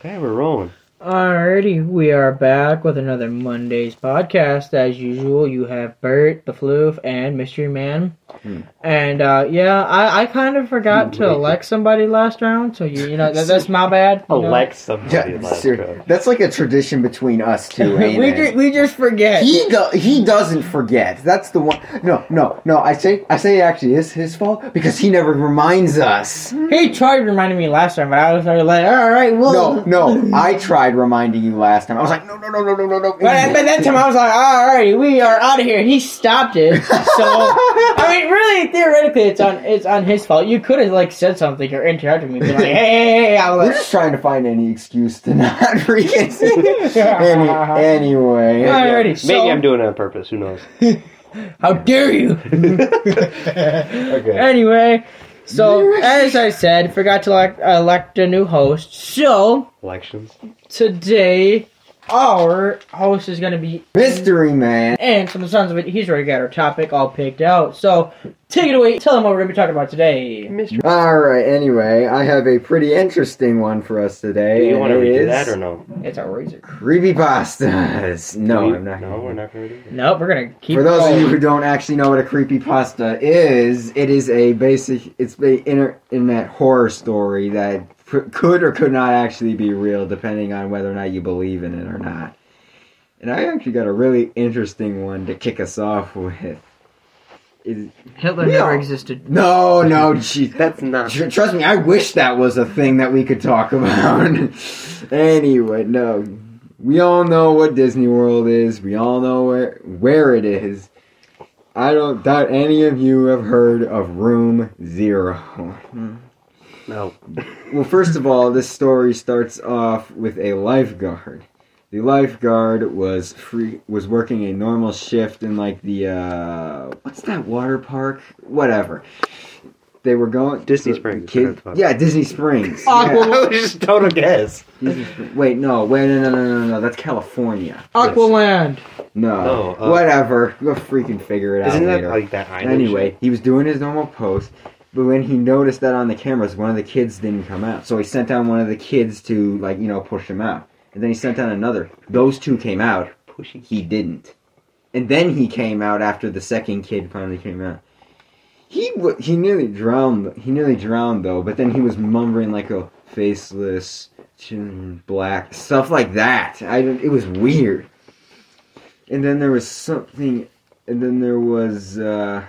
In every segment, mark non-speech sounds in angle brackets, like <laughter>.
Okay, we're rolling. Alrighty, we are back with another Monday's podcast. As usual, you have Bert, the Floof, and Mystery Man. Hmm. And uh, yeah, I, I kind of forgot to elect somebody last round, so you, you know that, that's my bad. you know. Elect somebody Yeah, last ser- round. that's like a tradition between us two. <laughs> Ain't we it? just, we just forget. He do- he doesn't forget. That's the one. No, no, no. I say I say it actually is his fault because he never reminds us. He tried reminding me last time, but I was already like, all right, well. No, no. I <laughs> tried reminding you last time. I was like, no, no, no, no, no, no, no. But, but that time I was like, all right, we are out of here. And he stopped it. So I mean, really, theoretically, it's on it's on his fault. You could have like said something or interrupted me, be like, hey, hey, hey. I We're was just trying to find any excuse to not <laughs> freaking. any, <laughs> anyway. Alrighty, so Maybe I'm doing it on purpose. Who knows? <laughs> how dare you? Okay. anyway, so as I said, forgot to elect, elect a new host. So Elections. today, our host is going to be Mystery man. and from the sounds of it, he's already got our topic all picked out. So take it away. Tell them what we're going to be talking about today. Mystery. All right. Anyway, I have a pretty interesting one for us today. Do you and want to it redo is that or no? It's a razor. Creepypastas. <laughs> No, We- I'm not. No, we're not going to do that. Nope, we're gonna keep. For those of you who don't actually know what a creepypasta is, it is a basic, it's a inter- internet horror story that pr- could or could not actually be real, depending on whether or not you believe in it or not. And I actually got a really interesting one to kick us off with. Is, Hitler never all- existed. no, no, jeez. <laughs> That's not. Tr- Trust me, I wish that was a thing that we could talk <laughs> about. anyway, no. We all know what Disney World is. We all know where where it is. I don't doubt any of you have heard of Room Zero. Hmm. No. Well, first of all, this story starts off with a lifeguard. The lifeguard was free was working a normal shift in like the uh what's that water park? Whatever. They were going Disney Springs, Kid, yeah, Disney Springs. <laughs> Aqua- Yeah. I was just total guess. Disney Wait, no, wait, no, no, no, no, no. That's California. Aqualand. No, No, uh, whatever. Go freaking figure it Isn't out that later. like that island Anyway, shit? he was doing his normal post, but when he noticed that on the cameras, one of the kids didn't come out. So he sent down one of the kids to, like, you know, push him out. And then he sent down another. Those two came out. Pushy. He didn't. And then he came out after the second kid finally came out. He w- he nearly drowned. He nearly drowned though. But then he was mumbling like a faceless, chin black stuff like that. I it was weird. And then there was something. And then there was uh,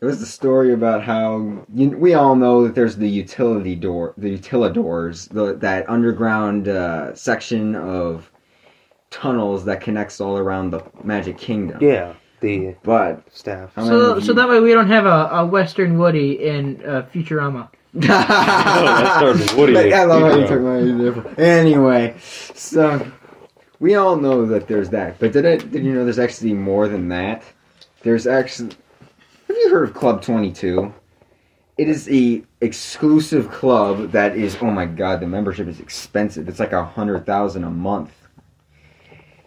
there was the story about how you, we all know that there's the utility door, the utilidors, the that underground uh, section of tunnels that connects all around the Magic Kingdom. Yeah, the But staff. how many So, of so that way we don't have a, a Western Woody in uh, Futurama. <laughs> <laughs> that started with Woody. I love how you took my example. Anyway, so we all know that there's that, but did it? Did you know there's actually more than that? There's actually. Have you heard of Club Twenty Two? It is a exclusive club that is. Oh my god, the membership is expensive. It's like a hundred thousand a month.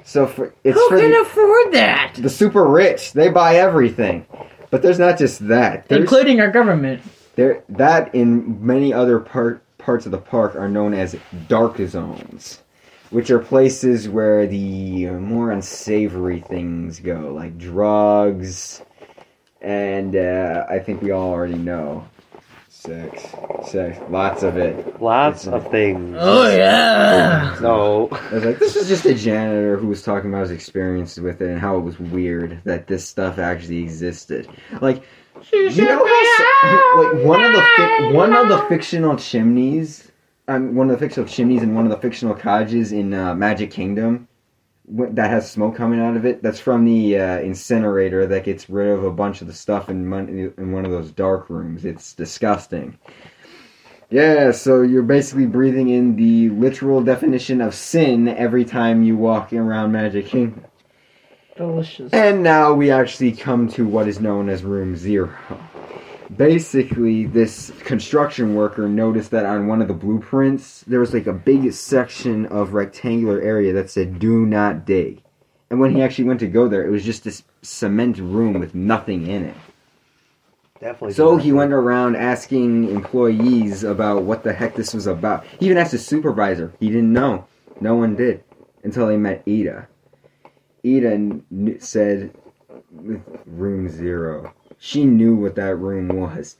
So for it's Who for can the, afford that? the super rich. They buy everything. But there's not just that. There's, Including our government. there, that in many other part, parts of the park are known as dark zones, which are places where the more unsavory things go, like drugs, and uh, I think we all already know sex, sex, lots of it. Lots of things. Oh yeah. So I was like, this is just a janitor who was talking about his experiences with it and how it was weird that this stuff actually existed. Like, you know how so- like one of the fic- one of the fictional chimneys, um, one of the fictional chimneys in one of the fictional cottages in uh, Magic Kingdom wh- that has smoke coming out of it. That's from the uh, incinerator that gets rid of a bunch of the stuff in mon- in one of those dark rooms. It's disgusting. Yeah, so you're basically breathing in the literal definition of sin every time you walk around Magic Kingdom. Delicious. And now we actually come to what is known as Room Zero. Basically, this construction worker noticed that on one of the blueprints, there was like a big section of rectangular area that said, Do not dig. And when he actually went to go there, it was just this cement room with nothing in it. Definitely. So he went around asking employees about what the heck this was about. He even asked his supervisor. He didn't know. No one did until they met Ida. Ida said, room zero. She knew what that room was.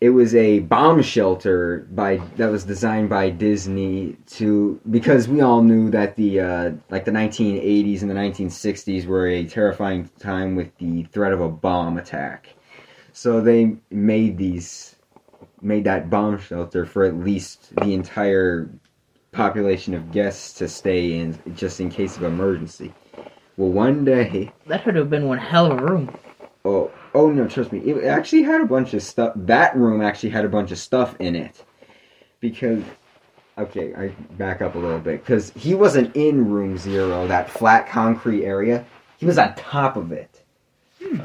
It was a bomb shelter by that was designed by Disney to because we all knew that the uh, like the 1980s and the 1960s were a terrifying time with the threat of a bomb attack. So they made these made that bomb shelter for at least the entire population of guests to stay in just in case of emergency. Well, one day, That would have been one hell of a room. oh, oh no, trust me, it actually had a bunch of stuff. That room actually had a bunch of stuff in it because. Okay, I back up a little bit because he wasn't in room zero, that flat concrete area. He was on top of it.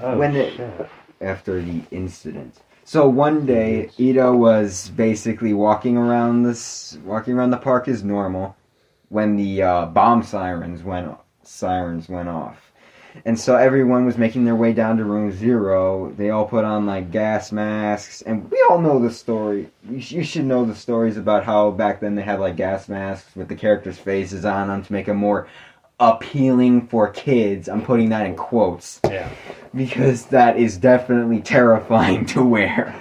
Oh, when it- shit. after the incident. So one day, Ida was basically walking around this, walking around the park as normal, when the uh, bomb sirens went sirens went off, and so everyone was making their way down to room zero. They all put on like gas masks, and we all know the story. You, sh- you should know the stories about how back then they had like gas masks with the characters' faces on them to make them more appealing for kids. I'm putting that in quotes Yeah. because that is definitely terrifying <laughs> to wear.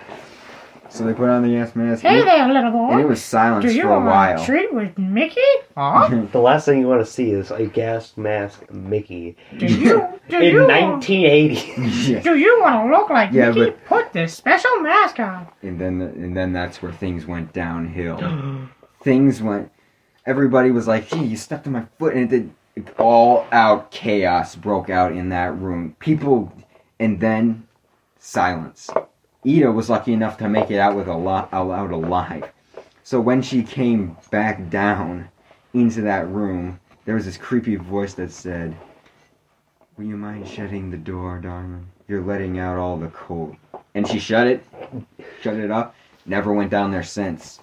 So they put on the gas mask, Hey and, there, little boy. and it boy. was silence Do you for a want a while. treat with Mickey? Huh? <laughs> The last thing you want to see is a gas mask Mickey Do you? Do <laughs> in you? 1980. <laughs> Yeah. Do you want to look like Yeah, Mickey? Put this special mask on. And then, and then that's where things went downhill. <gasps> things went. Everybody was like, "Gee, you stepped on my foot," and it did. All out chaos broke out in that room. People, and then silence. Ida was lucky enough to make it out with a lot out alive. So when she came back down into that room, there was this creepy voice that said, "Will you mind shutting the door, darling? You're letting out all the cold." And she shut it, shut it up. Never went down there since.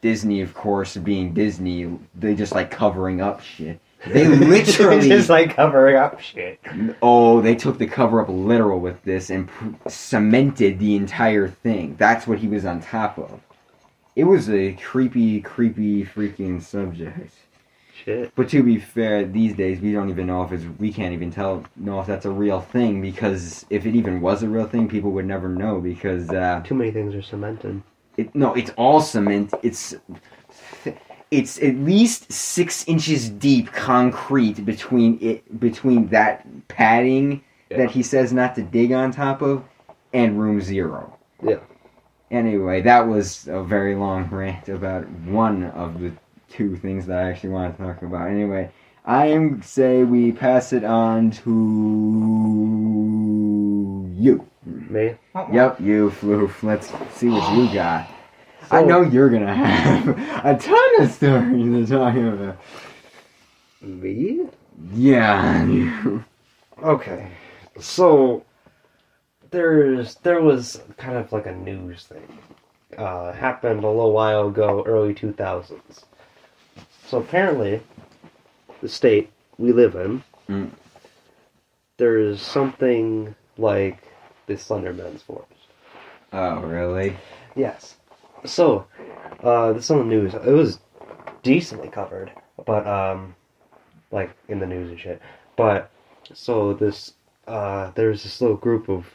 Disney, of course, being Disney, they just like covering up shit. They literally <laughs> just like covering up shit. Oh, they took the cover up literal with this and cemented the entire thing. That's what he was on top of. It was a creepy, creepy, freaking subject. Shit. But to be fair, these days we don't even know if it's we can't even tell know if that's a real thing because if it even was a real thing, people would never know because uh, Too many things are cemented. it no, it's all cement. It's it's at least six inches deep concrete between it between that padding Yeah. that he says not to dig on top of and room zero. Yeah. Anyway, that was a very long rant about one of the two things that I actually want to talk about. Anyway, I am say we pass it on to you. Me? Yep, you floof. Let's see what you <gasps> got. I know you're gonna have a ton of stories to talk about. Me? Yeah. Okay. So there's there was kind of like a news thing. Uh happened a little while ago, early two thousands. So apparently the state we live in Mm. there's something like the Slenderman's forest. Oh, really? Yes. So, uh, this on the news. It was decently covered, but um, like in the news and shit. But so this, uh, there's this little group of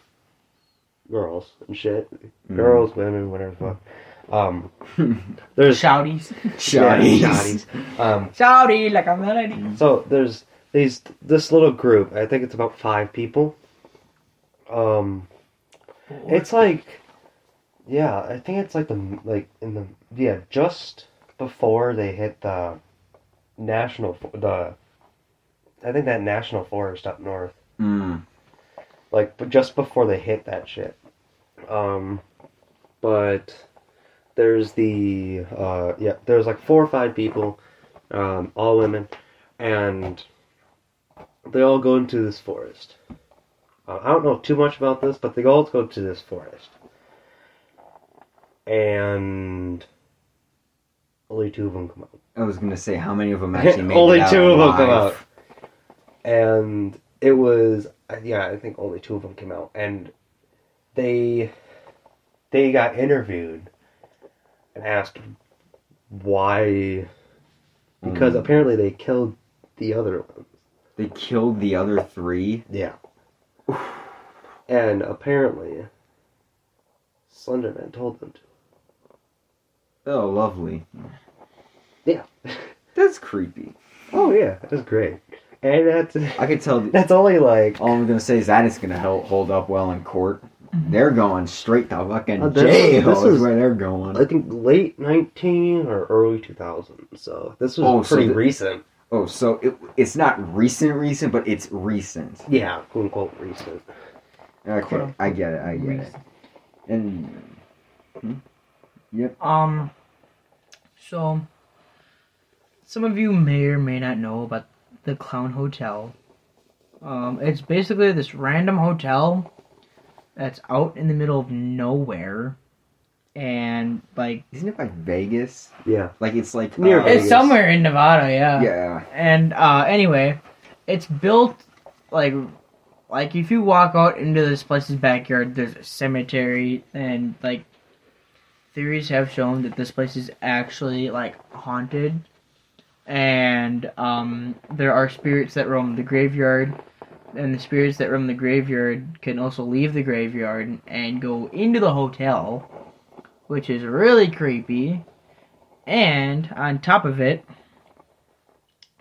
girls and shit, Mm. girls, women, whatever the fuck. Um, <laughs> there's Shouties. shouties, Yeah, shotties. Um, Shouty like a melody. so there's these this little group. I think it's about five people. Um, it's like, yeah, I think it's like the like in the yeah just before they hit the national the, I think that national forest up north. Mm. Like, but just before they hit that shit. Um, but there's the uh yeah there's like four or five people, um, all women, and they all go into this forest. Uh, I don't know too much about this, but they all go to this forest, and only two of them come out. I was gonna say how many of them <laughs> actually made only it two of them come out, and it was yeah, I think only two of them came out, and they they got interviewed and asked why, because Mm. apparently they killed the other one. They killed the other three. Yeah. And apparently, Slenderman told them to. Oh, lovely. Yeah. That's creepy. Oh yeah, that's great. And that's I could tell. that's only like All I'm gonna say is that it's gonna help hold up well in court. They're going straight to fucking Uh, this- jail. this is is- where they're going. I think late nineteen or early two thousand. So this was Oh, so pretty the- recent. Oh, so it, it's not recent, recent, but it's recent. Yeah, quote unquote recent. Okay, Quote, I get it. I get it. And hmm? Yep. Um, so some of you may or may not know about the Clown Hotel. Um, it's basically this random hotel that's out in the middle of nowhere, and like Isn't it like Vegas? Yeah. Like it's like Near uh, Vegas. it's somewhere in Nevada, yeah. Yeah. And uh, anyway, it's built like like if you walk out into this place's backyard, there's a cemetery, and like theories have shown that this place is actually like haunted, and um, there are spirits that roam the graveyard. And the spirits that roam the graveyard can also leave the graveyard and go into the hotel, which is really creepy. And on top of it,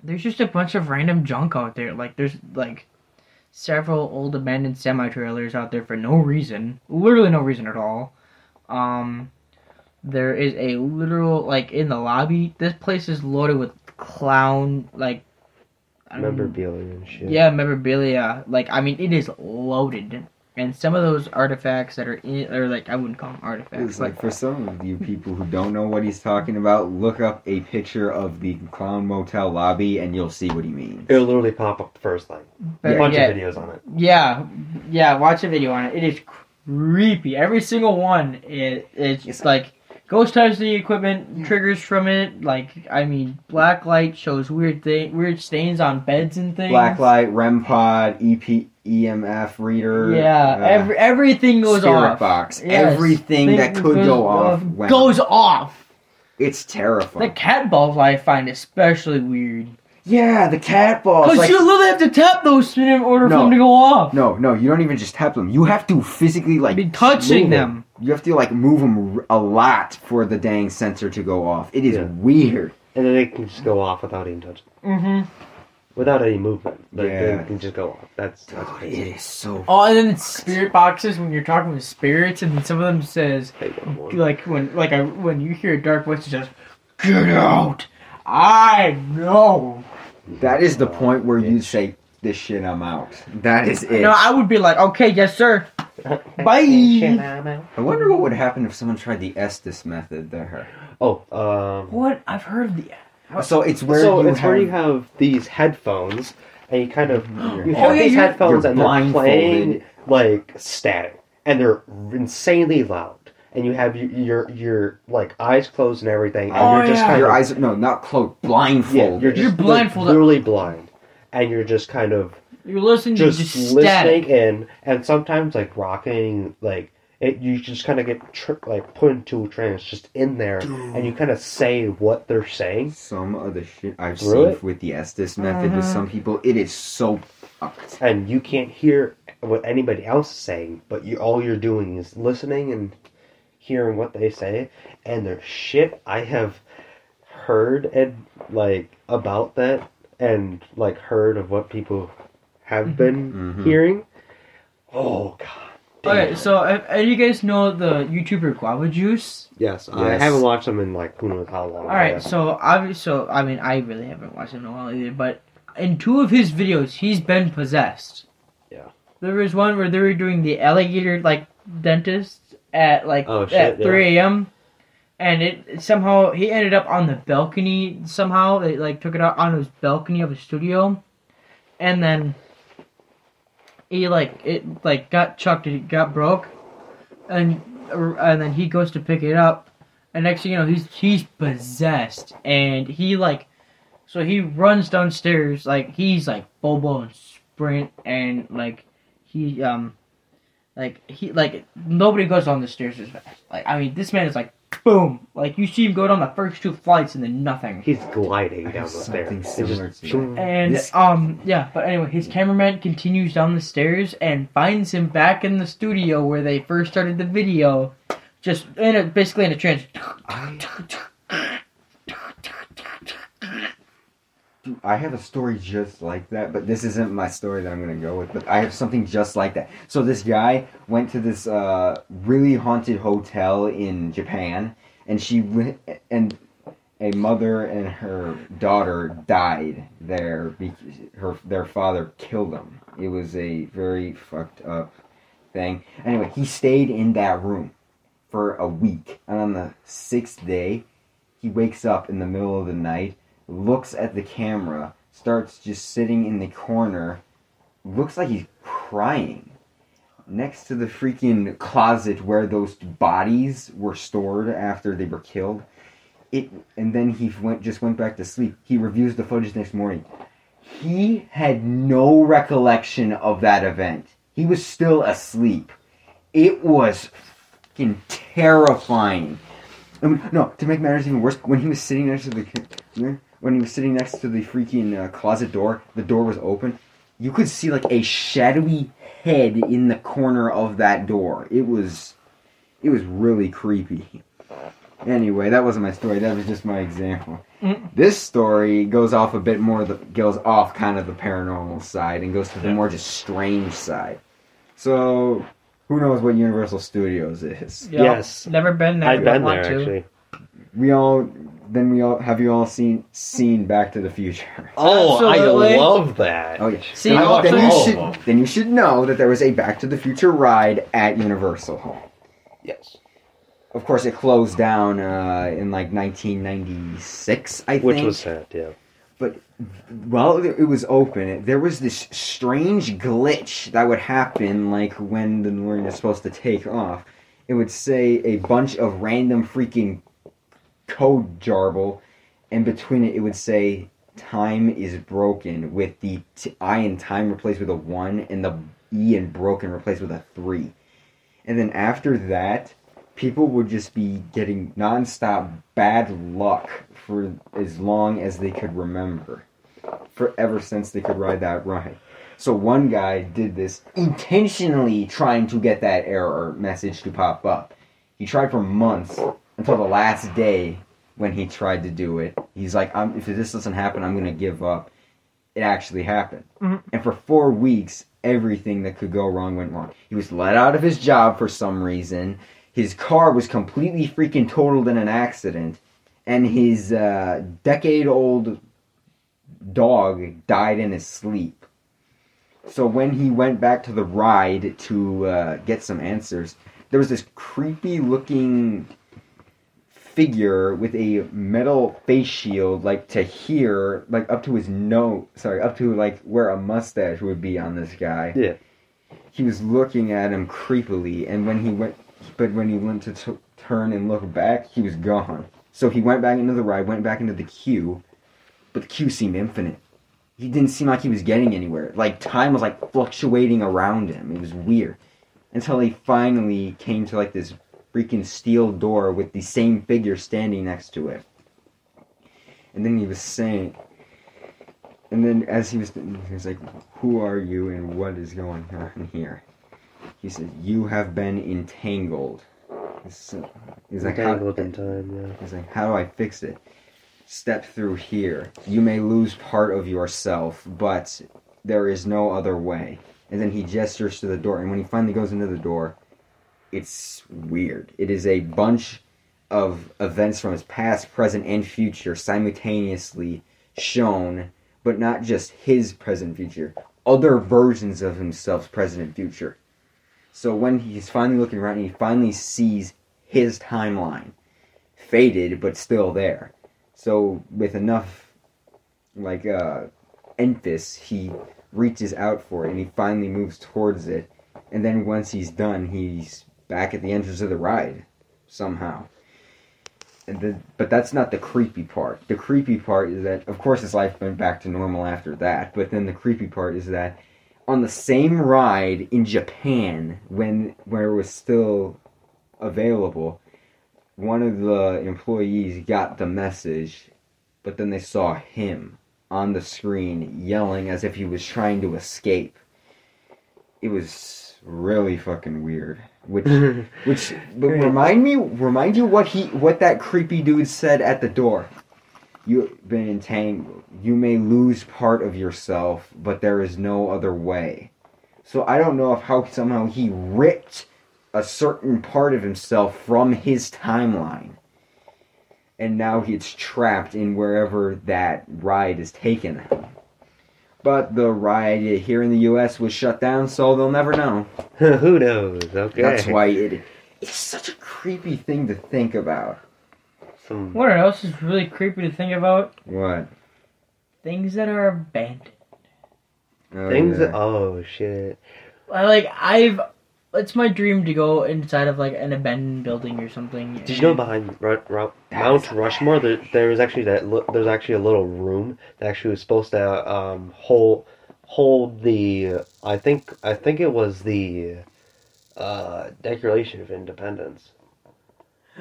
there's just a bunch of random junk out there. Like there's like several old abandoned semi trailers out there for no reason. Literally no reason at all. Um there is a literal like in the lobby, this place is loaded with clown like I don't- Memorabilia and shit. yeah, memorabilia. Like, I mean, it is loaded. And some of those artifacts that are in it, or like, I wouldn't call them artifacts. It's like for some of you people who don't know what he's talking about, look up a picture of the Clown Motel lobby and you'll see what he means. It'll literally pop up the first thing. A bunch yeah, of videos on it. Yeah, yeah. Watch a video on it. It is creepy. Every single one is it's Yes. like ghost touch the equipment, triggers from it. Like I mean, black light shows weird thing, weird stains on beds and things. Black light, REM pod, EP, EMF reader. Yeah, uh, every everything goes spirit off. box. Yes, Everything that could goes go off went goes off. It's terrifying. The cat balls I find especially weird. Yeah, the cat balls. Because like- you literally have to tap those in order No. for them to go off. no, no, you don't even just tap them. You have to physically like be touching move them. You have to like move them a lot for the dang sensor to go off. It is Yeah. weird. And then it can just go off without even touching. Mm-hmm. Without any movement. Like, Yeah. It can just go off. That's, that's God, crazy. it is so. Oh, and then it's spirit boxes when you're talking with spirits, and then some of them says Hey, like when like I, when you hear a dark voice, it says, "Get out! I know." That is the point where you say, "This shit, I'm out." That is it. No, I would be like, "Okay, yes, sir." <laughs> Bye. I wonder what would happen if someone tried the Estes method there. Oh, um. What I've heard of the. So it's where so you it's have, where you have these headphones, and you kind of you Oh, have yeah, these you're- headphones, you're and they're playing like static, and they're insanely loud, and you have your your, your like eyes closed and everything, and Oh, you're just yeah. kind your of eyes. Are, no, not closed. yeah, you're just You're like, blindfolded. literally blind, and you're just kind of You're listening just, just listening static. in, and sometimes like rocking, like it. You just kind of get tr- like put into a trance, just in there, and you kind of say what they're saying. Some of the shit I've Through seen it? with the Estes method with Mhm. some people, it is so fucked. and you can't hear what anybody else is saying, but you all you're doing is listening and hearing what they say, and there's shit I have heard and like about that, and like heard of what people have Mhm. been Mhm. hearing. Oh god. Okay, so uh, uh, you guys know the YouTuber Guava Juice? Yes, I haven't watched them in like who knows how long. All right, so obviously, so I mean, I really haven't watched him in a while either. But in two of his videos, he's been possessed. Yeah. There was one where they were doing the alligator like dentist at like Oh, at shit, yeah. 3 a.m. And it somehow he ended up on the balcony. Somehow they like took it out on his balcony of his studio, and then he like it like got chucked. It got broke, and and then he goes to pick it up, and next thing you know, he's he's possessed, and he like, so he runs downstairs like he's like Bobo and Sprint, and like he um, Like he like nobody goes on the stairs as fast. Like I mean, this man is like boom. Like you see him go down the first two flights and then nothing. He's gliding down the stairs. It's just- And um yeah, but anyway, his cameraman continues down the stairs and finds him back in the studio where they first started the video, just in a basically in a trance. Dude, I have a story just like that, but this isn't my story that I'm gonna go with. But I have something just like that. So this guy went to this uh, really haunted hotel in Japan, and she and a mother and her daughter died there because her their father killed them. It was a very fucked up thing. Anyway, he stayed in that room for a week, and on the sixth day, he wakes up in the middle of the night looks at the camera, starts just sitting in the corner, looks like he's crying next to the freaking closet where those bodies were stored after they were killed. It and then he went just went back to sleep. He reviews the footage next morning. He had no recollection of that event. He was still asleep. It was fucking terrifying. I mean, no, to make matters even worse, when he was sitting next to the when he was sitting next to the freaking uh, closet door, the door was open. You could see like a shadowy head in the corner of that door. It was, it was really creepy. Anyway, that wasn't my story. That was just my example. Mm. This story goes off a bit more. The goes off kind of the paranormal side and goes to the Yeah. more just strange side. So, who knows what Universal Studios is? Yep. Yes. Never been there. I've been there to. actually. We all then we all have you all seen seen Back to the Future? <laughs> Oh, Absolutely. I love that. Oh yeah. See, then, also- then you all of should them. then you should know that there was a Back to the Future ride at Universal. Yes. Of course, it closed down uh, in like 1996, I think. Which was sad, yeah. But while it was open, there was this strange glitch that would happen, like when the DeLorean is supposed to take off. It would say a bunch of random freaking code jarble, and between it, it would say "time is broken" with the t- I in time replaced with a one, and the E in broken replaced with a three. And then after that, people would just be getting nonstop bad luck for as long as they could remember. Forever since they could ride that ride. So one guy did this intentionally trying to get that error message to pop up. He tried for months until the last day when he tried to do it. He's like, I'm, if this doesn't happen, I'm going to give up. It actually happened. Mhm. And for four weeks, everything that could go wrong went wrong. He was let out of his job for some reason. His car was completely freaking totaled in an accident. And his uh, decade old dog died in his sleep. So when he went back to the ride to uh, get some answers, there was this creepy looking figure with a metal face shield, like to here, like up to his nose. Sorry, up to like where a mustache would be on this guy. Yeah. He was looking at him creepily, and when he went, but when he went to t- turn and look back, he was gone. So he went back into the ride, went back into the queue, but the queue seemed infinite. He didn't seem like he was getting anywhere. Like time was like fluctuating around him. It was weird. Until he finally came to like this freaking steel door with the same figure standing next to it. And then he was saying and then as he was he was like, Who are you and what is going on here? He said, You have been entangled. He's, he's like, Entangled in time, yeah. He's like, how do I fix it? Step through here. You may lose part of yourself, but there is no other way. And then he gestures to the door, and when he finally goes into the door, it's weird. It is a bunch of events from his past, present, and future simultaneously shown, but not just his present future, other versions of himself's present and future. So when he's finally looking around, he finally sees his timeline faded but still there. So with enough like uh emphasis he reaches out for it and he finally moves towards it. And then once he's done, he's back at the entrance of the ride somehow. The, but that's not the creepy part. The creepy part is that, of course, his life went back to normal after that. But then the creepy part is that on the same ride in Japan when where it was still available. One of the employees got the message, but then they saw him on the screen yelling as if he was trying to escape. It was really fucking weird. Which <laughs> which but remind me remind you what he what that creepy dude said at the door. You've been entangled. You may lose part of yourself, but there is no other way. So I don't know if how somehow he ripped a certain part of himself from his timeline. And now he's trapped in wherever that ride is taken. But the ride here in the US was shut down, so they'll never know. <laughs> Who knows? Okay. That's why it it's such a creepy thing to think about. Some What else is really creepy to think about? What? Things that are abandoned. Oh, things. yeah. That, oh shit. I like I've. It's my dream to go inside of like an abandoned building or something. Did you know behind Ru- Ru- Mount Rushmore there, there was actually that li- there's actually a little room that actually was supposed to um, hold hold the I think I think it was the uh, Declaration of Independence.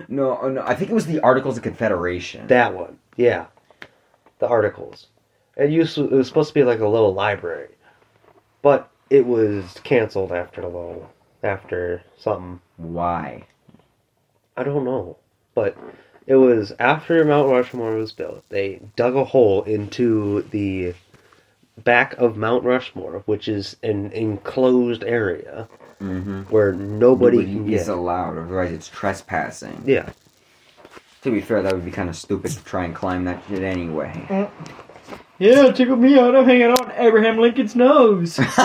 No, oh, no, I think it was the Articles of Confederation. That one, yeah, the articles. It used to, it was supposed to be like a little library, but it was canceled after the little after something Why? I don't know, but it was after Mount Rushmore was built. They dug a hole into the back of Mount Rushmore, which is an enclosed area Mm-hmm. where nobody, can is get. allowed, otherwise it's trespassing. Yeah, To be fair, that would be kind of stupid to try and climb that shit anyway. Yeah, check me out. I'm hanging out on Abraham Lincoln's nose. <laughs>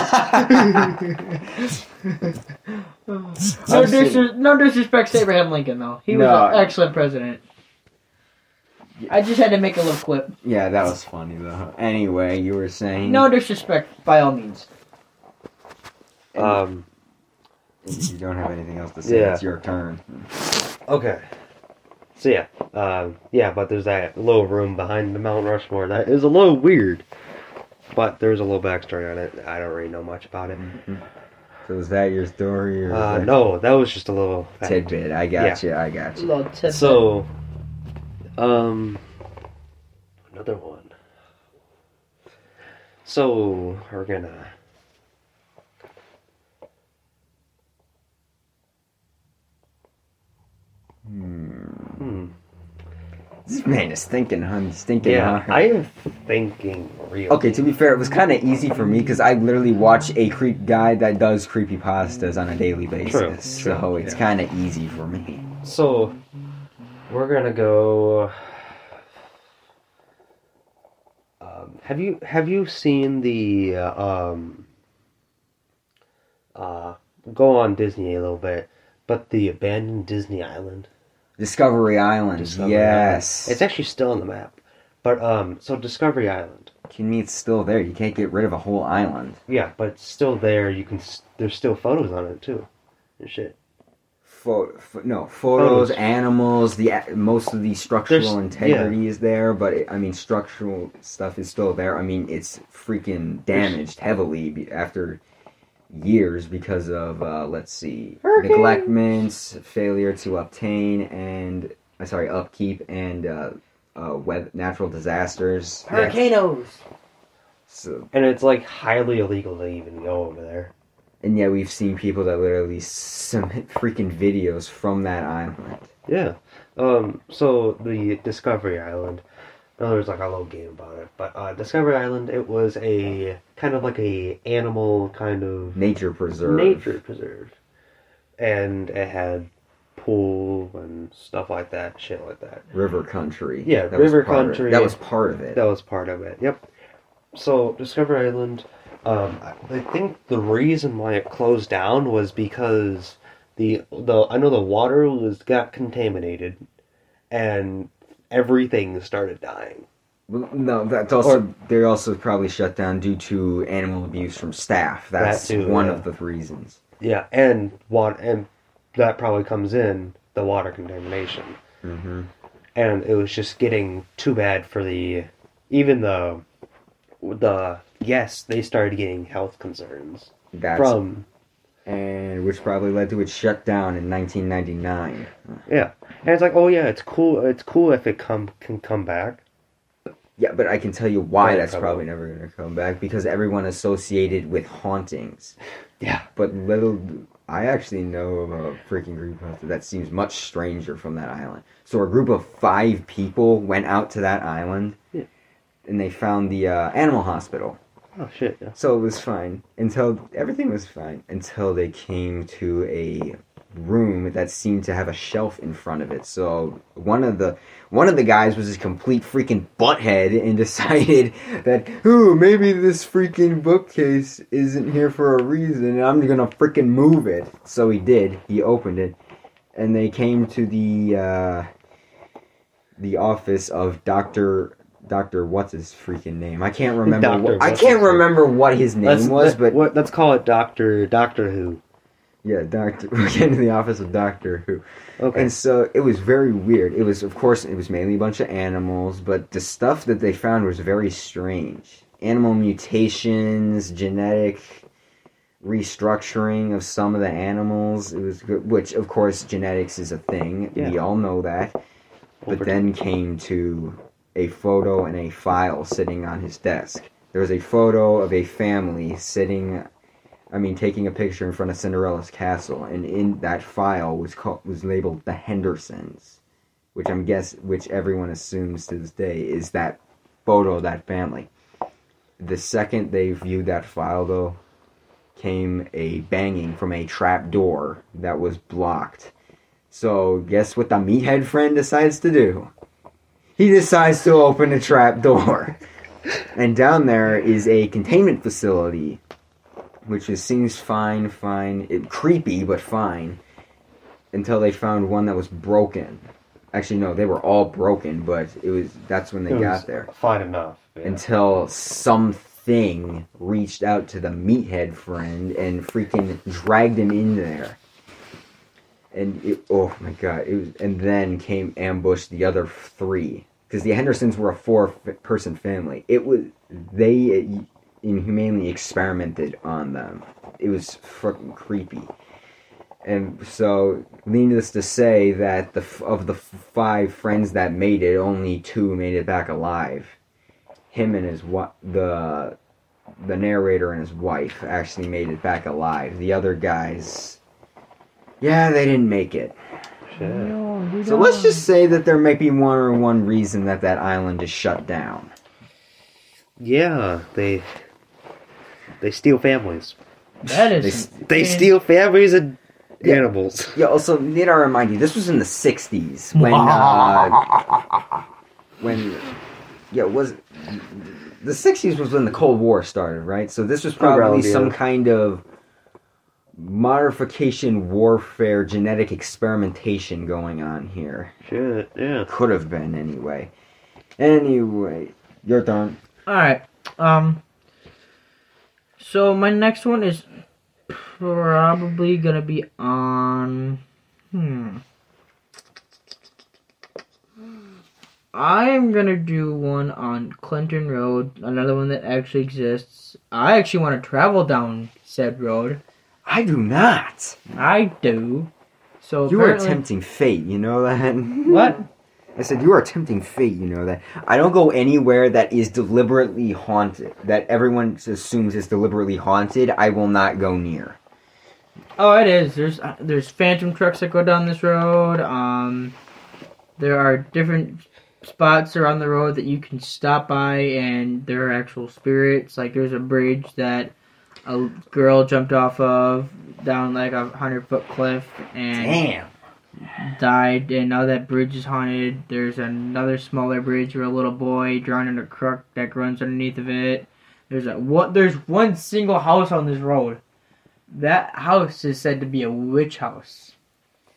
<laughs> no, dis- no disrespect to Abraham Lincoln, though. He was No. an excellent president. I just had to make a little quip. yeah, that was funny though. Anyway, you were saying No disrespect, by all means. um, you don't have anything else to say. Yeah. It's your turn. okay. So yeah, um, yeah, but there's that little room behind the Mount Rushmore that is a little weird, but there's a little backstory on it. I don't really know much about it. So is that your story or Uh, that no, that was just a little fact. tidbit? I got you. I got you. Little tip. So, um, another one. So we're gonna. Hmm. This man is thinking, hun. He's thinking. Yeah, huh? I am thinking real. Okay, to be fair, it was kind of easy for me because I literally watch a creep guy that does creepy pastas on a daily basis. True, so true, it's yeah. kind of easy for me. So we're gonna go. Um, have you have you seen the uh, um? Uh, go on Disney a little bit, but the abandoned Disney Island. Discovery Island. Discovery yes. Island. It's actually still on the map, but um, so Discovery Island. To me, it's still there. You can't get rid of a whole island. Yeah, but it's still there. You can. There's still photos on it too, and shit. Pho- ph- no photos, Photos. animals. The most of the structural There's- integrity is there, but it, I mean, structural stuff is still there. I mean, it's freaking damaged heavily after years because of uh, let's see, Hurricane. neglectments, failure to obtain and uh, sorry, upkeep and uh, uh, weather, natural disasters. Hurricanes. So, And it's like highly illegal to even go over there. and yet we've seen people that literally submit freaking videos from that island. Yeah. Um. So the Discovery Island. Oh, there's like a little game about it, but uh, Discovery Island. It was a kind of like a animal kind of Nature preserve. nature preserve, and it had pool and stuff like that, shit like that. River country. Yeah, That river part of it. country. That was part of it. That was part of it. Yep. So Discovery Island, um, I I think the reason why it closed down was because the the I know the water was got contaminated, and everything started dying. No, that's also they're also probably shut down due to animal abuse from staff. That's That too, one yeah. of the reasons. Yeah, and water, and that probably comes in the water contamination, Mm-hmm. and it was just getting too bad for the even the the yes, they started getting health concerns That's from and which probably led to its shutdown in 1999. yeah, and it's like, oh yeah, it's cool. It's cool if it come can come back. Yeah, but I can tell you why Right, that's probably. probably never going to come back because everyone associated with hauntings. Yeah. But little, I actually know of a freaking group that seems much stranger from that island. So a group of five people went out to that island, Yeah. and they found the uh, animal hospital. Oh shit. Yeah. So it was fine until everything was fine until they came to a room that seemed to have a shelf in front of it. So one of the one of the guys was a complete freaking butthead and <laughs> decided that ooh maybe this freaking bookcase isn't here for a reason and I'm gonna freaking move it. So he did. He opened it, and they came to the uh, the office of Doctor. Doctor, what's his freaking name? I can't remember. What, I can't remember what his name Let's, was, let- but what, let's call it Doctor Doctor Who. yeah, Doctor. <laughs> We're getting to the office of Doctor Who, Okay. and so it was very weird. It was, of course, it was mainly a bunch of animals, but the stuff that they found was very strange. Animal mutations, genetic restructuring of some of the animals. It was, good, which of course, genetics is a thing. Yeah. We all know that. But then came to a photo and a file sitting on his desk. There was a photo of a family sitting, I mean, taking a picture in front of Cinderella's castle, and in that file was called, was labeled the Hendersons, which I'm guess which everyone assumes to this day is that photo of that family. The second they viewed that file, though, came a banging from a trap door that was blocked. So, guess what the meathead friend decides to do? He decides to open a trap door. and down there is a containment facility, which is, seems fine, fine, it, creepy, but fine, until they found one that was broken. Actually, no, they were all broken, but it was that's when they It got there Fine enough. yeah. until something reached out to the meathead friend and freaking dragged him in there. And it, oh my god! It was, and then came ambush the other three because the Hendersons were a four-person family. It was they uh, inhumanely experimented on them. It was fucking creepy. And so, needless to say, that the of the five friends that made it, only two made it back alive him and his wa- the the narrator and his wife actually made it back alive. The other guys, yeah, they didn't make it. Shit. So let's just say that there may be one or one reason that that island is shut down. Yeah, they they steal families. That is They, is. They steal families and Yeah. animals. yeah. Also, need I remind you, this was in the '60s when uh, when yeah it was the '60s was when the Cold War started, right? So this was probably Around, yeah. some kind of modification warfare, genetic experimentation going on here. Shit. Yeah. Could have been anyway. Anyway, your turn. All right. Um. So my next one is probably gonna be on. Hmm. I'm gonna do one on Clinton Road, another one that actually exists. I actually want to travel down said road. I do not. I do. So You are apparently- tempting fate, you know that? <laughs> What? I said you are tempting fate, you know that. I don't go anywhere that is deliberately haunted, that everyone assumes is deliberately haunted. I will not go near. Oh, it is. There's uh, there's phantom trucks that go down this road. Um, there are different spots around the road that you can stop by, and there are actual spirits. Like there's a bridge that a girl jumped off of down like a hundred foot cliff and died, and now that bridge is haunted. There's another smaller bridge where a little boy drowned in a crook that runs underneath of it. There's a what? There's one single house on this road. That house is said to be a witch house.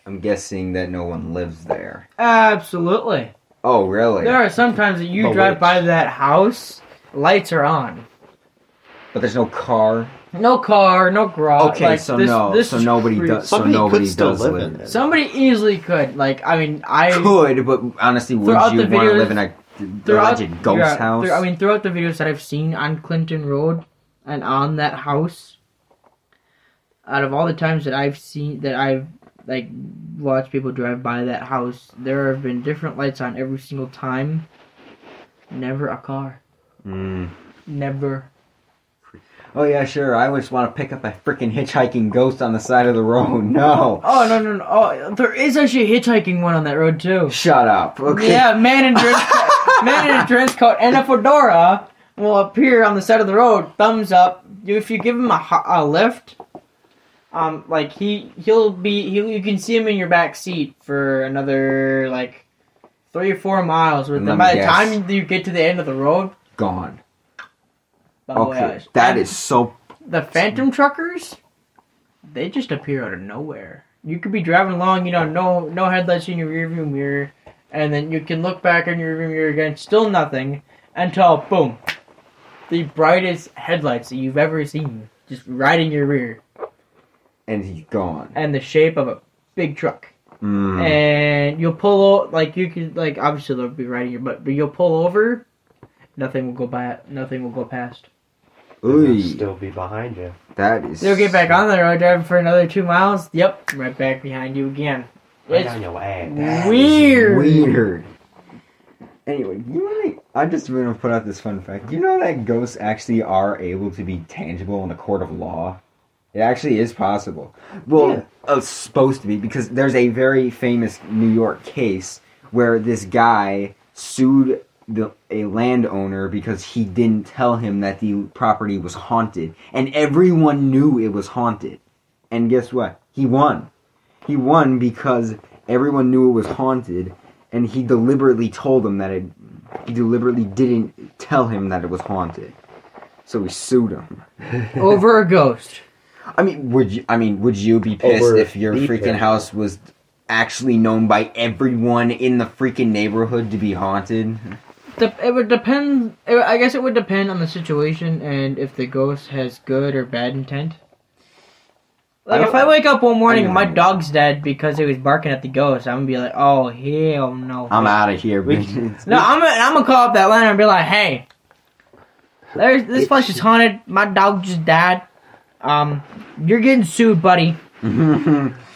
I'm guessing that no one lives there. Absolutely. Oh, really? There are sometimes that you drive witch. by that house, lights are on. But there's no car. No car, no garage. Okay, like, so this- no, this so nobody creepy. does. So Somebody nobody could still does live live in there. it. Somebody easily could. Like, I mean, I Could, but honestly, would Throughout you the want to live in a the alleged ghost yeah, house. through- I mean, throughout the videos that I've seen on Clinton Road and on that house, out of all the times that I've seen that I've like watched people drive by that house, there have been different lights on every single time. Never a car. Mm. Never. Oh yeah, sure. I just want to pick up a freaking hitchhiking ghost on the side of the road. <laughs> No. Oh no no no! Oh, there is actually a hitchhiking one on that road too. Shut up. Okay. Yeah, man in dress <laughs> man in a dress coat and a fedora will appear on the side of the road. Thumbs up. If you give him a, a lift, um, like he he'll be he you can see him in your back seat for another like three or four miles. Let by the guess. time you get to the end of the road, Gone. Okay. gosh. That And is so. the phantom truckers. They just appear out of nowhere. You could be driving along, you know, no no headlights in your rearview mirror, and then you can look back in your rearview mirror again, still nothing, until boom, the brightest headlights that you've ever seen, just right in your rear, And he's gone. and the shape of a big truck. Mm. And you'll pull o- like you could like obviously they'll be right in your butt, but you'll pull over, nothing will go by, nothing will go past. They'll Ooh, still be behind you. that is. They'll get back on the road driving for another two miles. Yep, right back behind you again. Right It's on your ass. That is weird. Weird. Anyway, you know, what I I just want to put out this fun fact. You know that ghosts actually are able to be tangible in a court of law. It actually is possible. Well, Yeah. uh, it's supposed to be because there's a very famous New York case where this guy sued the a landowner because he didn't tell him that the property was haunted, and everyone knew it was haunted. And guess what? He won. He won because everyone knew it was haunted, and he deliberately told him that it. He deliberately didn't tell him that it was haunted, so he sued him. <laughs> Over a ghost. I mean, would you? I mean, would you be pissed Over if your freaking parent. house was actually known by everyone in the freaking neighborhood to be haunted? Dep- it would depend. it- I guess it would depend on the situation and if the ghost has good or bad intent. Like I if I wake up one morning and my dog's dead because it was barking at the ghost, I'm gonna be like, "Oh hell no!" I'm out of here, bitch. <laughs> No, I'm gonna, I'm gonna call up that landlord and be like, "Hey, there's this place is haunted. My dog just died. Um, you're getting sued, buddy." <laughs>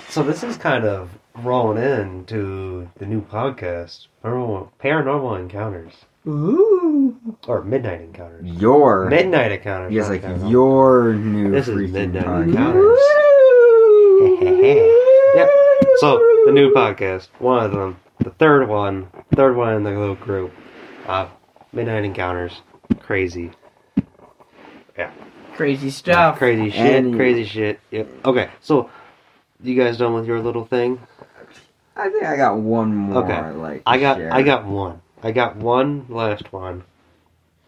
So this is kind of rolling into the new podcast, Paranormal, Paranormal Encounters, Ooh. or Midnight Encounters. your Midnight Encounters. yes, like Paranormal. your new This is Midnight podcast. Encounters. <laughs> Yep. So the new podcast, one of them, the third one, third one in the little group, uh, Midnight Encounters, crazy, Yeah. Crazy stuff. crazy shit, And- crazy shit. Yep. Okay, so you guys done with your little thing? I think I got one more. Okay. Like I got, share. I got one. I got one last one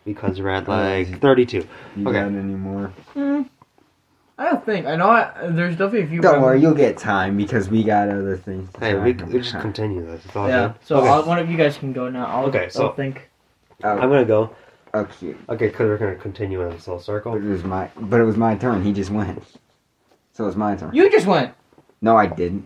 because we're at like thirty-two. You okay. got any more? Hmm. I don't think. I know. I, there's definitely a few. Don't but- worry, you'll get time because we got other things. to Hey, we, we just continue this. It's all Yeah. good. So okay. I'll, one of you guys can go now. I'll, Okay, so- I'll think. I'm Oh, gonna go. okay. Okay, because we're gonna continue in this little But circle. it was my, but it was my turn. He just went. So it's my turn. You just went. No, I didn't.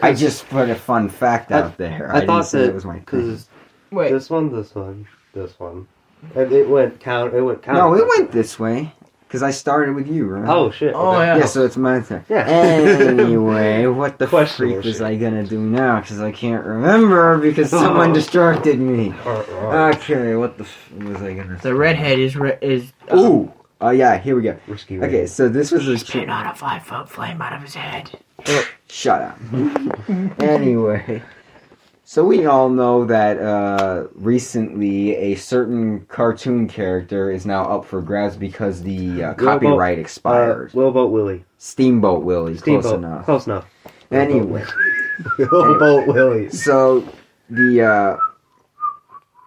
I just put a fun fact I- out there. I, didn't thought that it was my turn. because Wait. this one, this one, this one, and it went count. It went count. No, it went this way because I started with you, right? Oh shit. Oh, okay. yeah. Yeah, so it's my turn. Yeah. Anyway, <laughs> what the Question freak was shit. I gonna do now? Because I can't remember because <laughs> someone distracted me. Or- or- Okay, what the f- was I gonna? The redhead is re- is. uh, Ooh. Oh yeah, here we go. risky. Okay, so this was a Spit on a five foot flame out of his head. Shut up. <laughs> anyway, so we all know that uh, recently a certain cartoon character is now up for grabs because the uh, copyright Uh, expired. Wheelboat Willie. Steamboat Willie, Steamboat. close enough. Close enough. Anyway, Wheelboat <laughs> Willie. so the uh,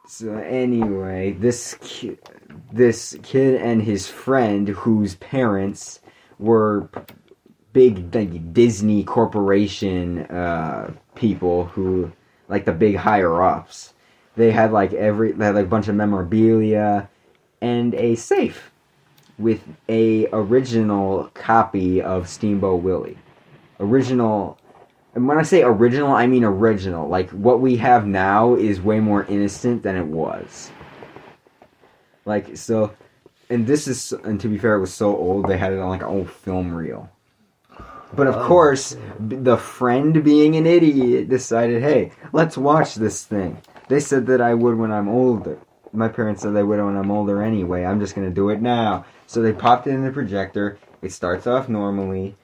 so anyway, this ki- this kid and his friend, whose parents were big like, Disney corporation uh, people who like the big higher ups. They had like every they had like a bunch of memorabilia and a safe with a original copy of Steamboat Willie. Original And when I say original, I mean original. Like what we have now is way more innocent than it was. Like so, and this is and to be fair, it was so old they had it on like an old film reel. But of Oh, course, yeah. the friend being an idiot decided, hey, let's watch this thing. They said that I would when I'm older. My parents said they would when I'm older anyway. I'm just gonna do it now. So they popped it in the projector. It starts off normally.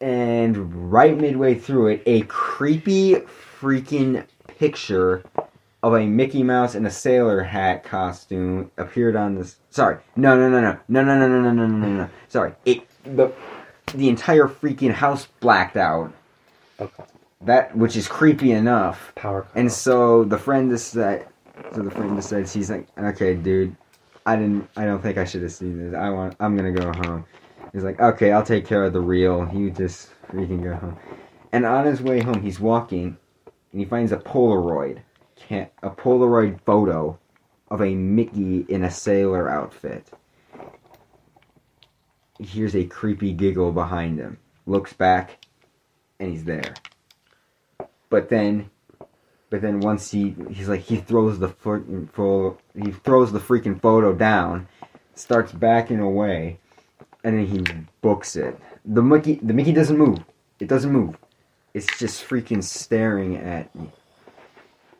And right midway through it, a creepy freaking picture of a Mickey Mouse in a sailor hat costume appeared on this. Sorry, no, no, no, no, no, no, no, no, no, no, no, no, no. Sorry, it the the entire freaking house blacked out. Okay. That which is creepy enough. Power. And cut. so the friend decides, so the friend decides, he's like, okay, dude, I didn't, I don't think I should have seen this. I want, I'm gonna go home. He's like, okay, I'll take care of the reel. You just freaking go home. And on his way home, he's walking, and he finds a Polaroid, can a Polaroid photo of a Mickey in a sailor outfit. He hears a creepy giggle behind him. Looks back, and he's there. But then but then once he he's like he throws the freaking photo he throws the freaking photo down, starts backing away, and then he books it. The Mickey the Mickey doesn't move. It doesn't move. It's just freaking staring at me.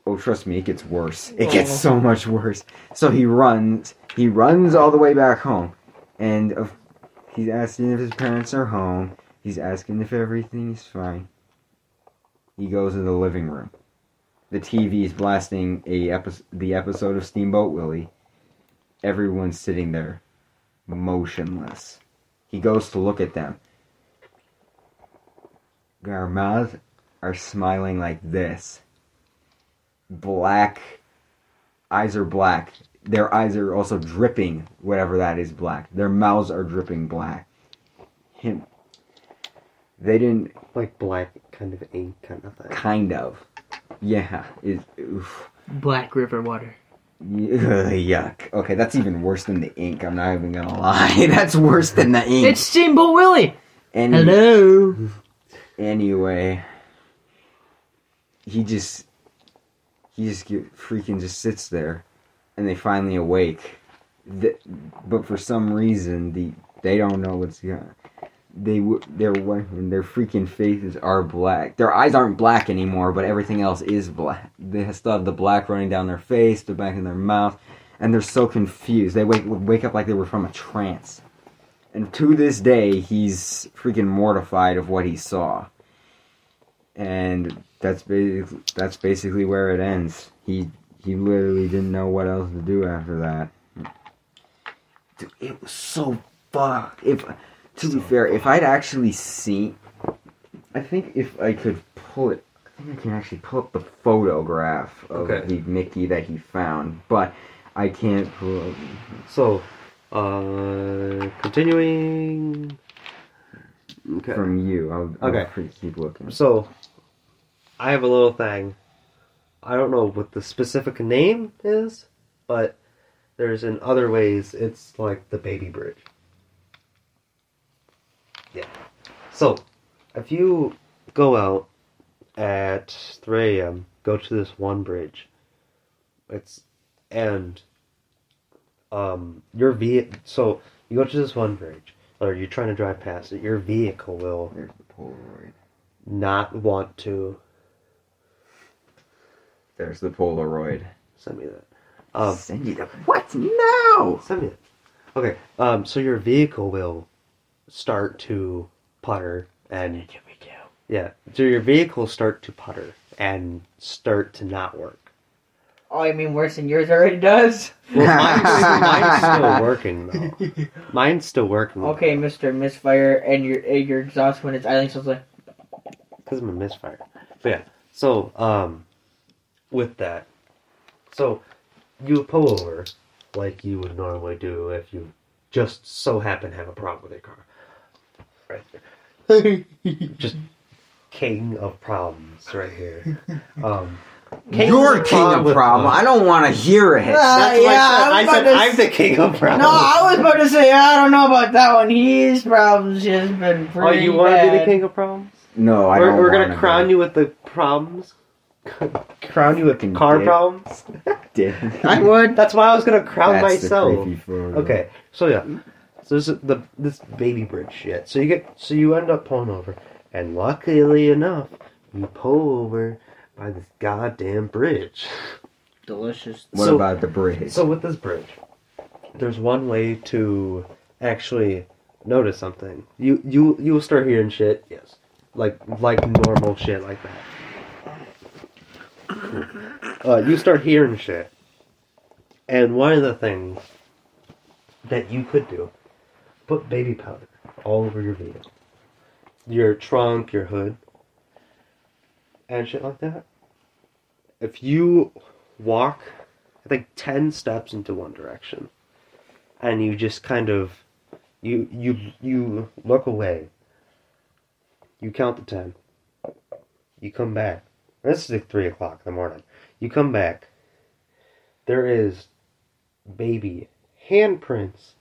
Oh, trust me, it gets worse. It gets Oh. so much worse. So he runs. He runs all the way back home, and uh, he's asking if his parents are home. He's asking if everything is fine. He goes to the living room. The TV is blasting a epi- the episode of Steamboat Willie. Everyone's sitting there, motionless. He goes to look at them. Their mouths are smiling like this. Black eyes are black. Their eyes are also dripping, whatever that is, black. Their mouths are dripping black. Him. They didn't like black kind of ink kind of thing. Kind of. Yeah. It, oof. Black River water. <laughs> Yuck. Okay, that's even worse than the ink. I'm not even gonna lie. <laughs> that's worse than the ink. It's Steamboat Willie. Any- Hello. Anyway, he just he just get, freaking just sits there, and they finally awake. The, but for some reason, the they don't know what's going. They they're their freaking faces are black. Their eyes aren't black anymore, but everything else is black. They still have the black running down their face, the back of their mouth, and they're so confused. They wake wake up like they were from a trance. And to this day, he's freaking mortified of what he saw. And that's basically that's basically where it ends. He he literally didn't know what else to do after that. Dude, it was so fucked. If to be fair, if I'd actually seen, I think if I could pull it, I think I can actually pull up the photograph of Okay. the Mickey that he found, but I can't pull. Up, So, uh, continuing. Okay. from you. I'll, I'll Okay. keep looking. So, I have a little thing. I don't know what the specific name is, but there's in other ways it's like the baby bridge. Yeah. So, if you go out at 3 a.m., go to this one bridge. It's and um your ve so you go to this one bridge or you're trying to drive past it. Your vehicle will There's the Polaroid. not want to There's the Polaroid. send me that. Um, Send you the what? No. send me that. Okay. Um, so your vehicle will start to putter and yeah. So your vehicle start to putter and start to not work. Oh, I mean worse than yours already does? Well, mine's, <laughs> mine's still working though. Mine's still working. Okay, Mister Misfire, and your and your exhaust when it's idling, so it's like because I'm a misfire. But yeah, so um, with that, so you pull over like you would normally do if you just so happen to have a problem with your car. Right there, <laughs> just king of problems right here. Um, king You're of king of with- problem. I don't want to hear it. That's Uh, yeah, I I was said. I about said to I'm s- the king of problems. No, I was about to say I don't know about that one. His problems just been Oh, you want to be the king of problems? No, I we're, don't. we're gonna crown go. you with the problems. <laughs> crown you with car dick. problems. <laughs> Dick. I would. That's why I was gonna crown That's the myself. creepy photo. Okay, so yeah, so this is the this baby bridge shit. So you get so you end up pulling over, and luckily enough, you pull over by this goddamn bridge. Delicious. What So- about the bridge? So with this bridge, there's one way to actually notice something. You you you will start hearing shit. Yes, like like normal shit like that. Uh, you start hearing shit, and one of the things that you could do, put baby powder all over your vehicle, your trunk, your hood, and shit like that. If you walk I think ten steps into one direction, and you just kind of you you you look away. You count to ten. You come back. This is like three o'clock in the morning. You come back. There is baby handprints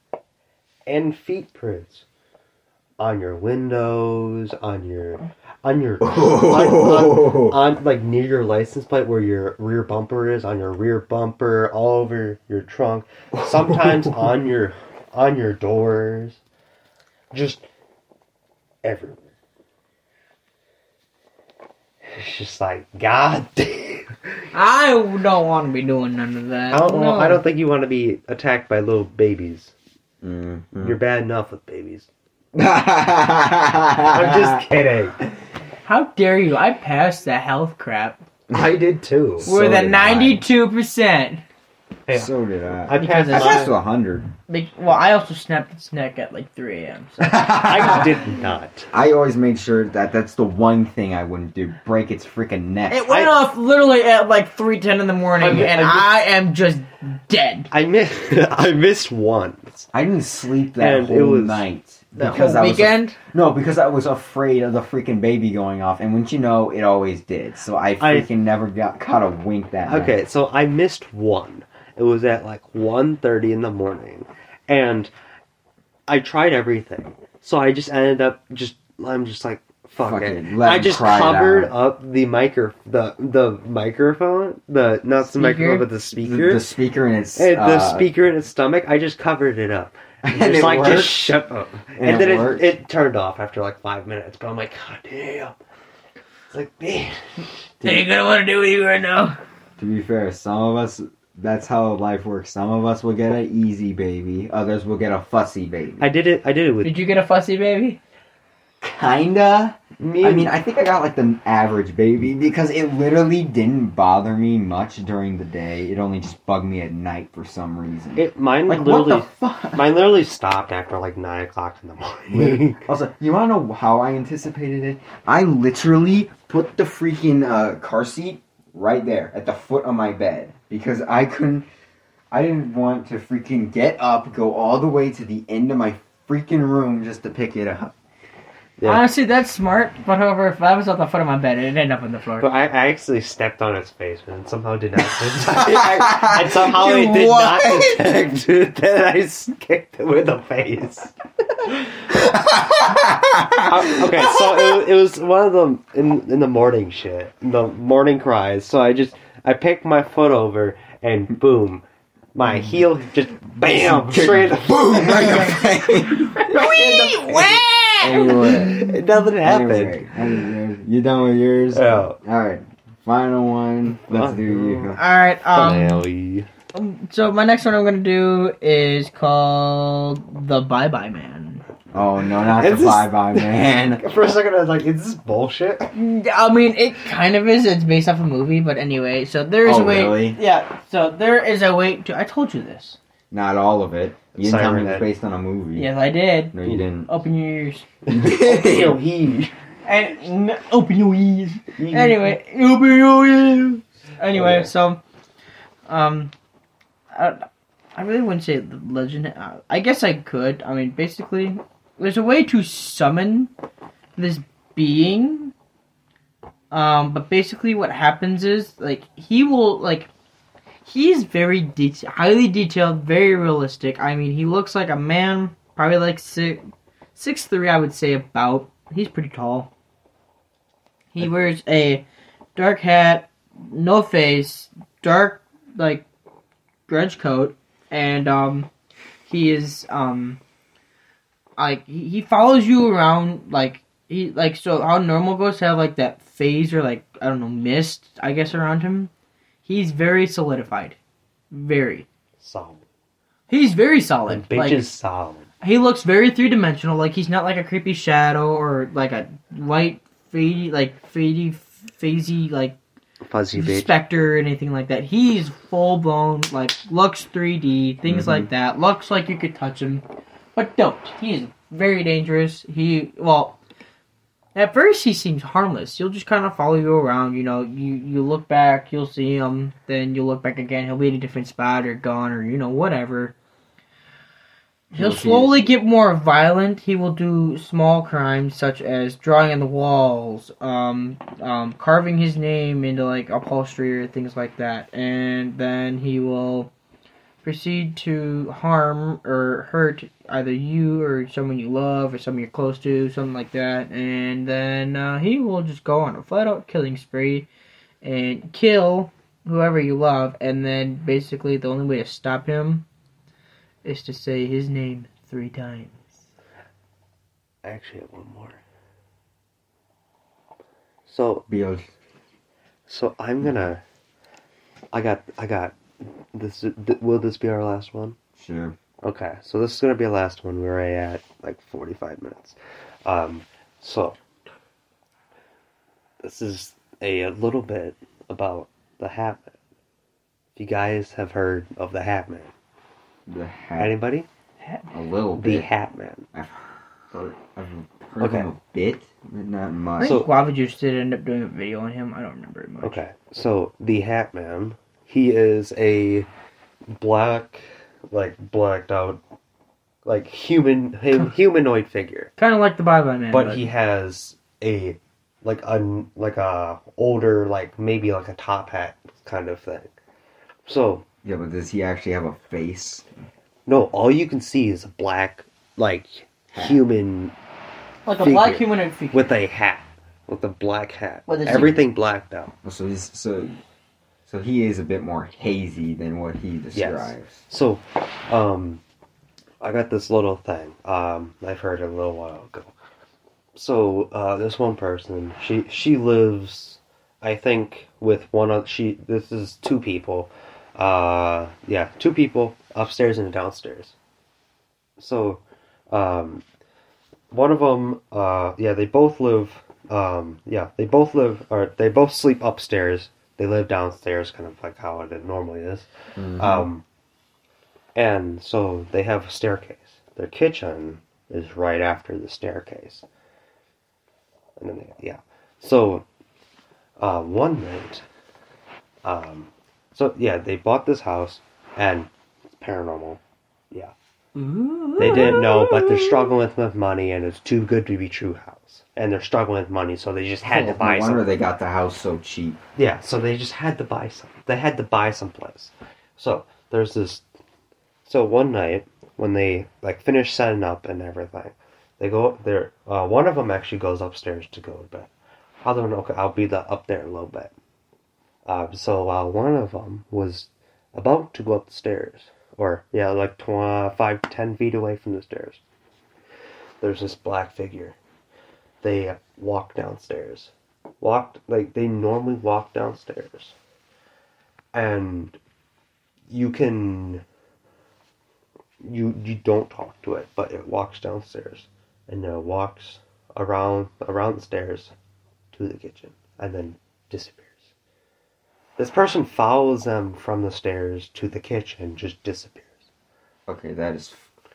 and feet prints on your windows, on your on your <laughs> on, on, on like near your license plate where your rear bumper is on your rear bumper all over your trunk sometimes <laughs> on your on your doors just everywhere it's just like god <laughs> damn I don't want to be doing none of that. i don't know No. i don't think you want to be attacked by little babies Mhm. you're bad enough with babies i'm <laughs> I'm just kidding How dare you? I passed the health crap i did too We're a did I. ninety-two percent. Yeah. So did I. i Because passed I it's- passed to mine. a hundred. Well, I also snapped its neck at like three a.m. So. <laughs> i did not I always made sure that that's the one thing I wouldn't do: break its freaking neck. It went I- off literally at like three ten in the morning, I- and I- I am just dead. I missed. <laughs> I missed once. I didn't sleep that And it whole was- night The because whole I was weekend. no, because I was afraid of the freaking baby going off, and wouldn't you know, it always did. So I I- freaking never got caught a wink that night. Okay, so I missed one. It was at like 1.30 in the morning, and I tried everything. So I just ended up just. I'm just like fuck, Fuck it. it, let I just cry covered out. up the micro the the microphone the not the microphone but the The, speaker. the speaker in its and the uh, speaker in its stomach, I just covered it up. <laughs> and Just it like worked. just shut up. And, And then it it, it turned off after like five minutes. But I'm like, God damn. It's like, man. Ain't gonna want to do with you right now. To be fair, some of us, that's how life works. Some of us will get an easy baby, others will get a fussy baby. I did it. I did it with Did you get a fussy baby? Kinda. me. I mean, I think I got like the average baby because it literally didn't bother me much during the day. It only just bugged me at night for some reason. it mine like what literally the fuck? <laughs> mine literally stopped after like nine o'clock in the morning. Also, you wanna know how I anticipated it? I literally put the freaking uh, car seat right there at the foot of my bed because I couldn't. I didn't want to freaking get up, go all the way to the end of my freaking room just to pick it up. Yeah. Honestly, that's smart. But however, if I was at the foot of my bed, it'd end up on the floor. but I, I actually stepped on its face and somehow did not. <laughs> <laughs> I, and somehow You it did not what? detect <laughs> that I kicked it with a face. Uh, <laughs> okay, so it, it was one of the in in the morning shit, the morning cries. So I just I picked my foot over and boom, my heel just bam straight in the boom right in the <laughs> face. Anyway, Nothing happened. Anyway, anyway, you done with yours? Yeah. All right, final one. Let's do you. All right. Um. Finale. So my next one I'm gonna do is called the Bye Bye Man. Oh no, not Is the this- bye bye man. <laughs> For a second, I was like, "Is this bullshit?" I mean, it kind of is. It's based off a movie, but anyway. So there is Oh, a way. really? Yeah. So there is a way to. I told you this. Not all of it. You didn't tell me it was Siren based on a movie. Yes, I did. No, you didn't. Open your ears. <laughs> Yo, he. And n- open your ears. Anyway, open your ears. Anyway, Okay. so, um, I, I really wouldn't say the legend. Uh, I guess I could. I mean, basically, there's a way to summon this being. Um, but basically, what happens is like he will like. He's very det- highly detailed, very realistic. I mean, he looks like a man, probably like six, six three. I would say about. He's pretty tall. He wears a dark hat, no face, dark like trench coat, and um, he is um, like he, he follows you around like he like so how normal ghosts have like that phase or like I don't know mist I guess around him. He's very solidified, very. Solid. He's very The solid. bitch Like, is solid. he looks very three dimensional. Like he's not like a creepy shadow or like a white fadey like fadey phasey like Fuzzy bitch. specter or anything like that. He's full blown like looks 3D things Mhm. like that. Looks like you could touch him, but don't. He is very dangerous. He well. At first, he seems harmless. He'll just kind of follow you around. You know, you you look back, you'll see him. Then you look back again. He'll be in a different spot or gone or you know whatever. He'll slowly get more violent. He will do small crimes such as drawing on the walls, um, um, carving his name into like upholstery or things like that, and then he will proceed to harm or hurt either you or someone you love or someone you're close to, something like that, and then uh, he will just go on a flat out killing spree and kill whoever you love, and then basically the only way to stop him is to say his name three times. I actually have one more. So Beal. so I'm gonna. I got I got. This th- will this be our last one? Sure. Okay, so this is gonna be our last one. We're already at like 45 minutes. Um, so this is a, a little bit about the Hat Man. If you guys have heard of the Hat Man, The hat. anybody? A little The bit. Hat Man. I've heard. I've heard Okay. him a bit, but not I much. think So- Guava Juice did end up doing a video on him. I don't remember it much. Okay, so the Hat Man, he is a black, like blacked out, like human hum, humanoid figure, Kind of like the Bye Bye Man. but he has a like a like a older like maybe like a top hat kind of thing. So yeah, but does he actually have a face? no, all you can see is a black like human like a figure. black humanoid figure. with a hat, with a black hat, With a- everything blacked out. So he's so. So he is a bit more hazy than what he describes. Yes. So, um, I got this little thing. Um, I've heard it a little while ago. So, uh, this one person, she she lives, I think, with one of she. This is two people. Uh, yeah, two people upstairs and downstairs. So, um, one of them, uh, yeah, they both live. Um, yeah, they both live, or they both sleep upstairs. They live downstairs, kind of like how it normally is. Mhm. Um, and so they have a staircase. Their kitchen is right after the staircase. And then they, yeah. So, uh, one night, um, so yeah, they bought this house and it's paranormal. Yeah. They didn't know, but they're struggling with money and it's too good to be true house. And they're struggling with money, so they just had Oh, to buy no wonder something. they got the house so cheap. Yeah, so they just had to buy some. They had to buy someplace. So there's this. So one night when they like finish setting up and everything, they go there. Uh, one of them actually goes upstairs to go to bed. Other one, okay, I'll be the up there a little bit. Uh, so while one of them was about to go up the stairs, or yeah, like tw- five, ten feet away from the stairs, there's this black figure. They walk downstairs. Walked like they normally walk downstairs. And you can you you don't talk to it but it walks downstairs. And walks around around the stairs to the kitchen and then disappears. This person follows them from the stairs to the kitchen just disappears. Okay, that is.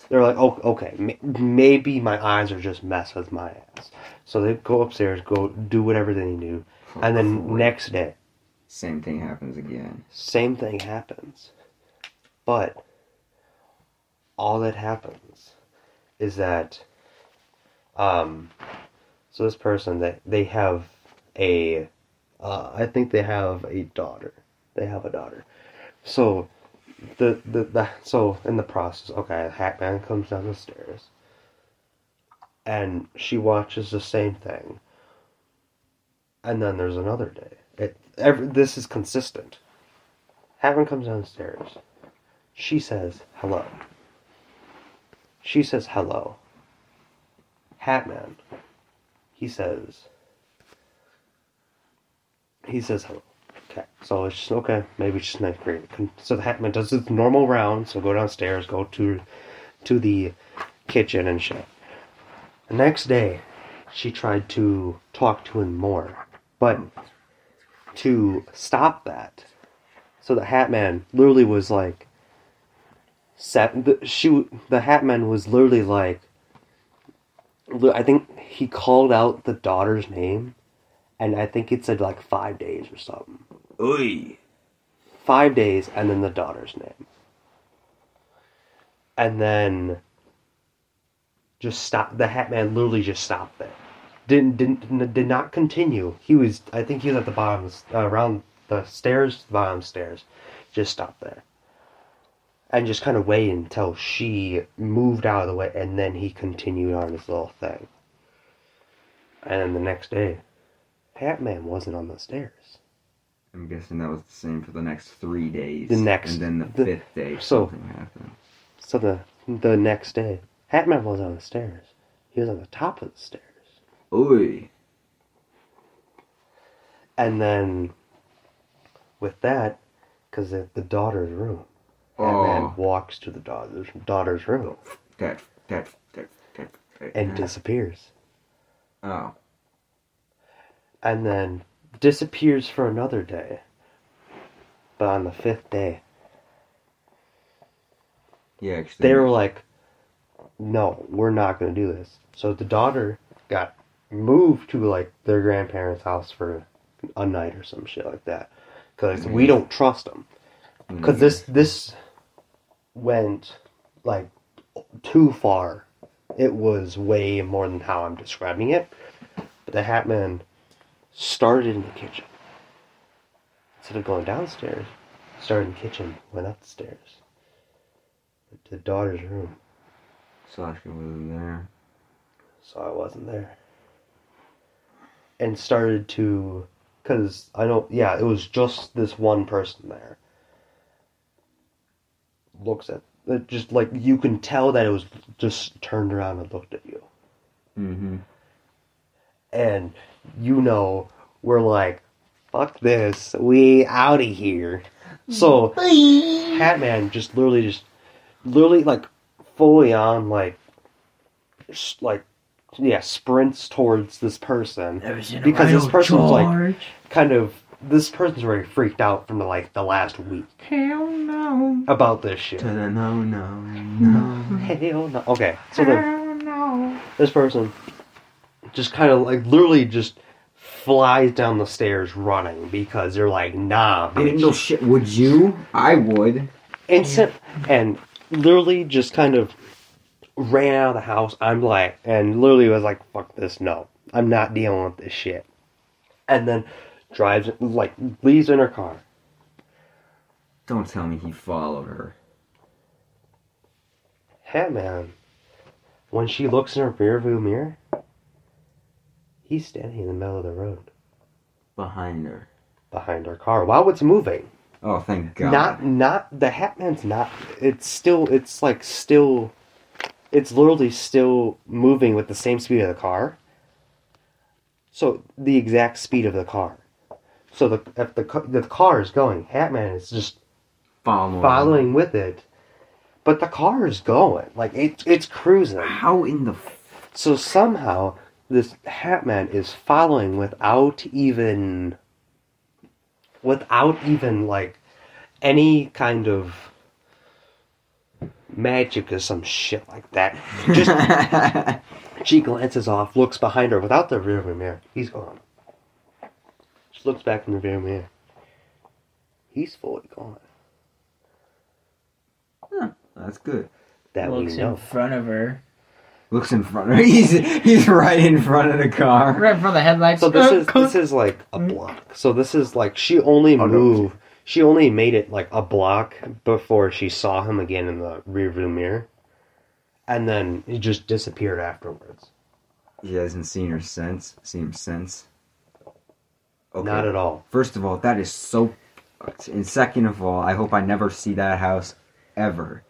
They're like, oh, okay, maybe my eyes are just mess with my ass. So they go upstairs, go do whatever they do, and then next day, Same thing happens again. same thing happens. But all that happens is that, um, so this person that they have a, uh, I think they have a daughter. They have a daughter. So the the, the so in the process, okay, Hatman comes down the stairs, and she watches the same thing And then there's another day. It every, this is consistent. Hatman comes downstairs. She says hello. She says hello. Hatman. He says. He says hello. Okay, so it's just okay. Maybe it's just ninth grade. So the Hatman does his normal round. So go downstairs, go to, to the kitchen and shit. The next day, she tried to talk to him more, but to stop that, so the Hatman literally was like, set. The, she the Hatman was literally like, I think he called out the daughter's name, and I think it said like five days or something. Oi. Five days, and then the daughter's name, and then just stop. The Hat Man literally just stopped there. Didn't didn't did not continue. He was I think he was at the bottom uh, around the stairs, the bottom stairs. Just stopped there. And just kind of waited until she moved out of the way, and then he continued on his little thing. And then the next day, Hatman wasn't on the stairs. I'm guessing that was the same for the next three days. The next- and then the, the- fifth day, so- something happened. So the the next day, Hatman wasn't on the stairs. He was on the top of the stairs. Oi. And then, with that, because the, the daughter's room, Oh, Hatman walks to the daughter's daughter's room that, that, that, that, that. and disappears. Oh. And then disappears for another day. But on the fifth day, Yeah, they were like, "No, we're not going to do this." So the daughter got moved to like their grandparents' house for a night or some shit like that, because we don't trust them. Because this this went like too far. It was way more than how I'm describing it. But the Hatman started in the kitchen. Instead of going downstairs, started in the kitchen, went up the stairs. Went to the daughter's room. Sasha wasn't there. so I wasn't there. And started to, because I know, yeah, it was just this one person there. Looks at it, just like you can tell that it was just turned around and looked at you, Mm-hmm. And you know we're like, fuck this, we out of here. So Hatman just literally just, literally like fully on like, s- like, yeah, sprints towards this person. Because this person's like kind of this person's already freaked out from the like the last week Hell no. about this shit. No, no, no. Hell no. Okay, so then Hell no. this person just kind of like literally just flies down the stairs running because they're like, nah, I mean, bitch. no shit. Would you? I would. Instant and literally just kind of ran out of the house. I'm like, and literally was like, fuck this, no, I'm not dealing with this shit. And then drives like leaves in her car. Don't tell me he followed her. Hey man, when she looks in her rearview mirror, he's standing in the middle of the road Behind her. behind her car while it's moving. Oh, thank God. Not, not the Hatman's not. It's still. It's like still. It's literally still moving with the same speed of the car. So the exact speed of the car. So the if the the car is going, Hatman is just following. following with it, but the car is going like it, it's cruising. How in the? F- So somehow this Hat Man is following without even without even like any kind of magic or some shit like that. Just <laughs> she glances off, looks behind her without the rearview mirror. He's gone. She looks back in the rearview mirror. He's fully gone. That's good. That we looks in front of her. Looks in front of her. <laughs> He's he's right in front of the car. Right in front of the headlights. So this is <laughs> this is like a block. So this is like she only Oh, no. moved. She only made it like a block before she saw him again in the rearview mirror, and then he just disappeared afterwards. He hasn't seen her since. Seen him since. Okay. Not at all. First of all, that is so fucked. And second of all, I hope I never see that house ever.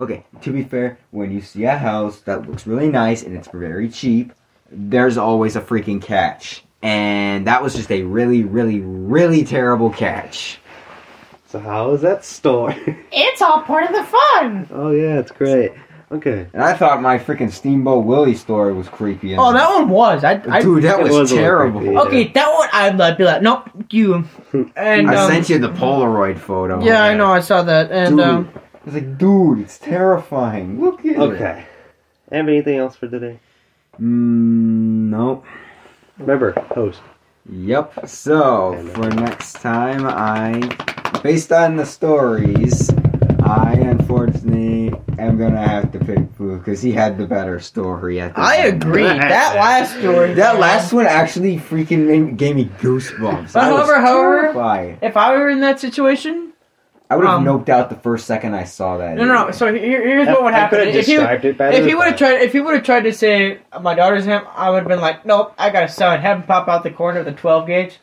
Okay, to be fair, when you see a house that looks really nice and it's very cheap, there's always a freaking catch. And that was just a really, really, really terrible catch. So how is that store? <laughs> It's all part of the fun. oh yeah, it's great. Okay. And I thought my freaking Steamboat Willie story was creepy. Oh, that one was. I, I Dude, that It was, was terrible. creepy. okay, that one I'd like, be like, nope, you. <laughs> And I um, sent you the Polaroid photo. Yeah, I know, I saw that, and Dude, um, I was like, dude, it's terrifying. Look at it. Okay. Have anything else for today? Mm, nope. Remember, host. Yep. So for next time, I, based on the stories, I unfortunately am gonna have to pick Boo because he had the better story. At the I end. agree. that last story. That last one actually freaking made, gave me goosebumps. But I was however- however- terrified. If I were in that situation, I would have um, noped out the first second I saw that. no, no. no. So here, here's what would I happen. could have If he, it better. if he would have tried, if he would have tried to say my daughter's him, I would have been like, nope, I got a son. Have him pop out the corner of the 12 gauge.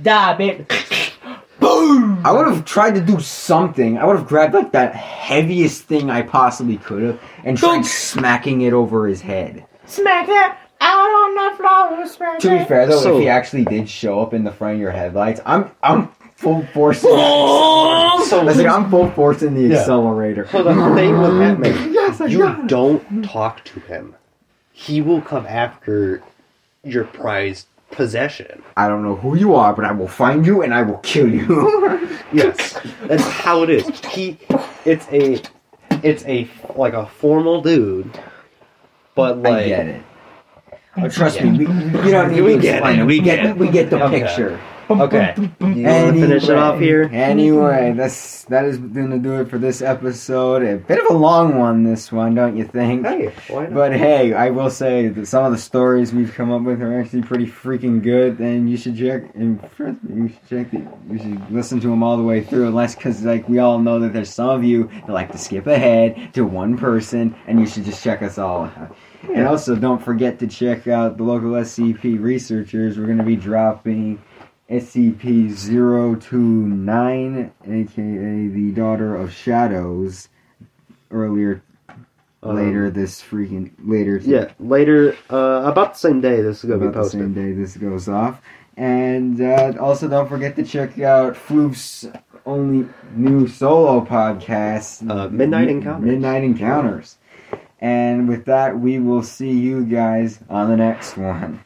Die, bitch. <laughs> Boom. I would have tried to do something. I would have grabbed like that heaviest thing I possibly could have and tried Don't- smacking it over his head. Smack that out on the floor. Smack To be fair though, So- if he actually did show up in the front of your headlights, I'm I'm full force. So, oh! I was like, I'm full force in the Yeah. accelerator. so the thing with Hatman, <laughs> Yes, I you got it. don't talk to him. He will come after your prized possession. I don't know who you are, but I will find you and I will kill you. <laughs> Yes, that's how it is. He, it's a, it's a like a formal dude, but like I get it. Oh, trust me, we, we don't need We to get explain it. it. We get Yeah. we get the Okay. picture. Okay. You want to finish it off here? Anyway, mm-hmm. that's that is gonna do it for this episode. A bit of a long one, this one, don't you think? Hey, why not? But hey, I will say that some of the stories we've come up with are actually pretty freaking good, and you should check. And first, you should check. The, you should listen to them all the way through, unless because like we all know that there's some of you that like to skip ahead to one person, and you should just check us all out. And also, don't forget to check out the local SCP researchers. We're going to be dropping SCP 029, aka the Daughter of Shadows, earlier Um, later this freaking later Yeah, later, uh, about the same day. This is gonna be about the same day this goes off and uh, also don't forget to check out Floof's only new solo podcast Uh, Midnight Encounters. Midnight Encounters and with that we will see you guys on the next one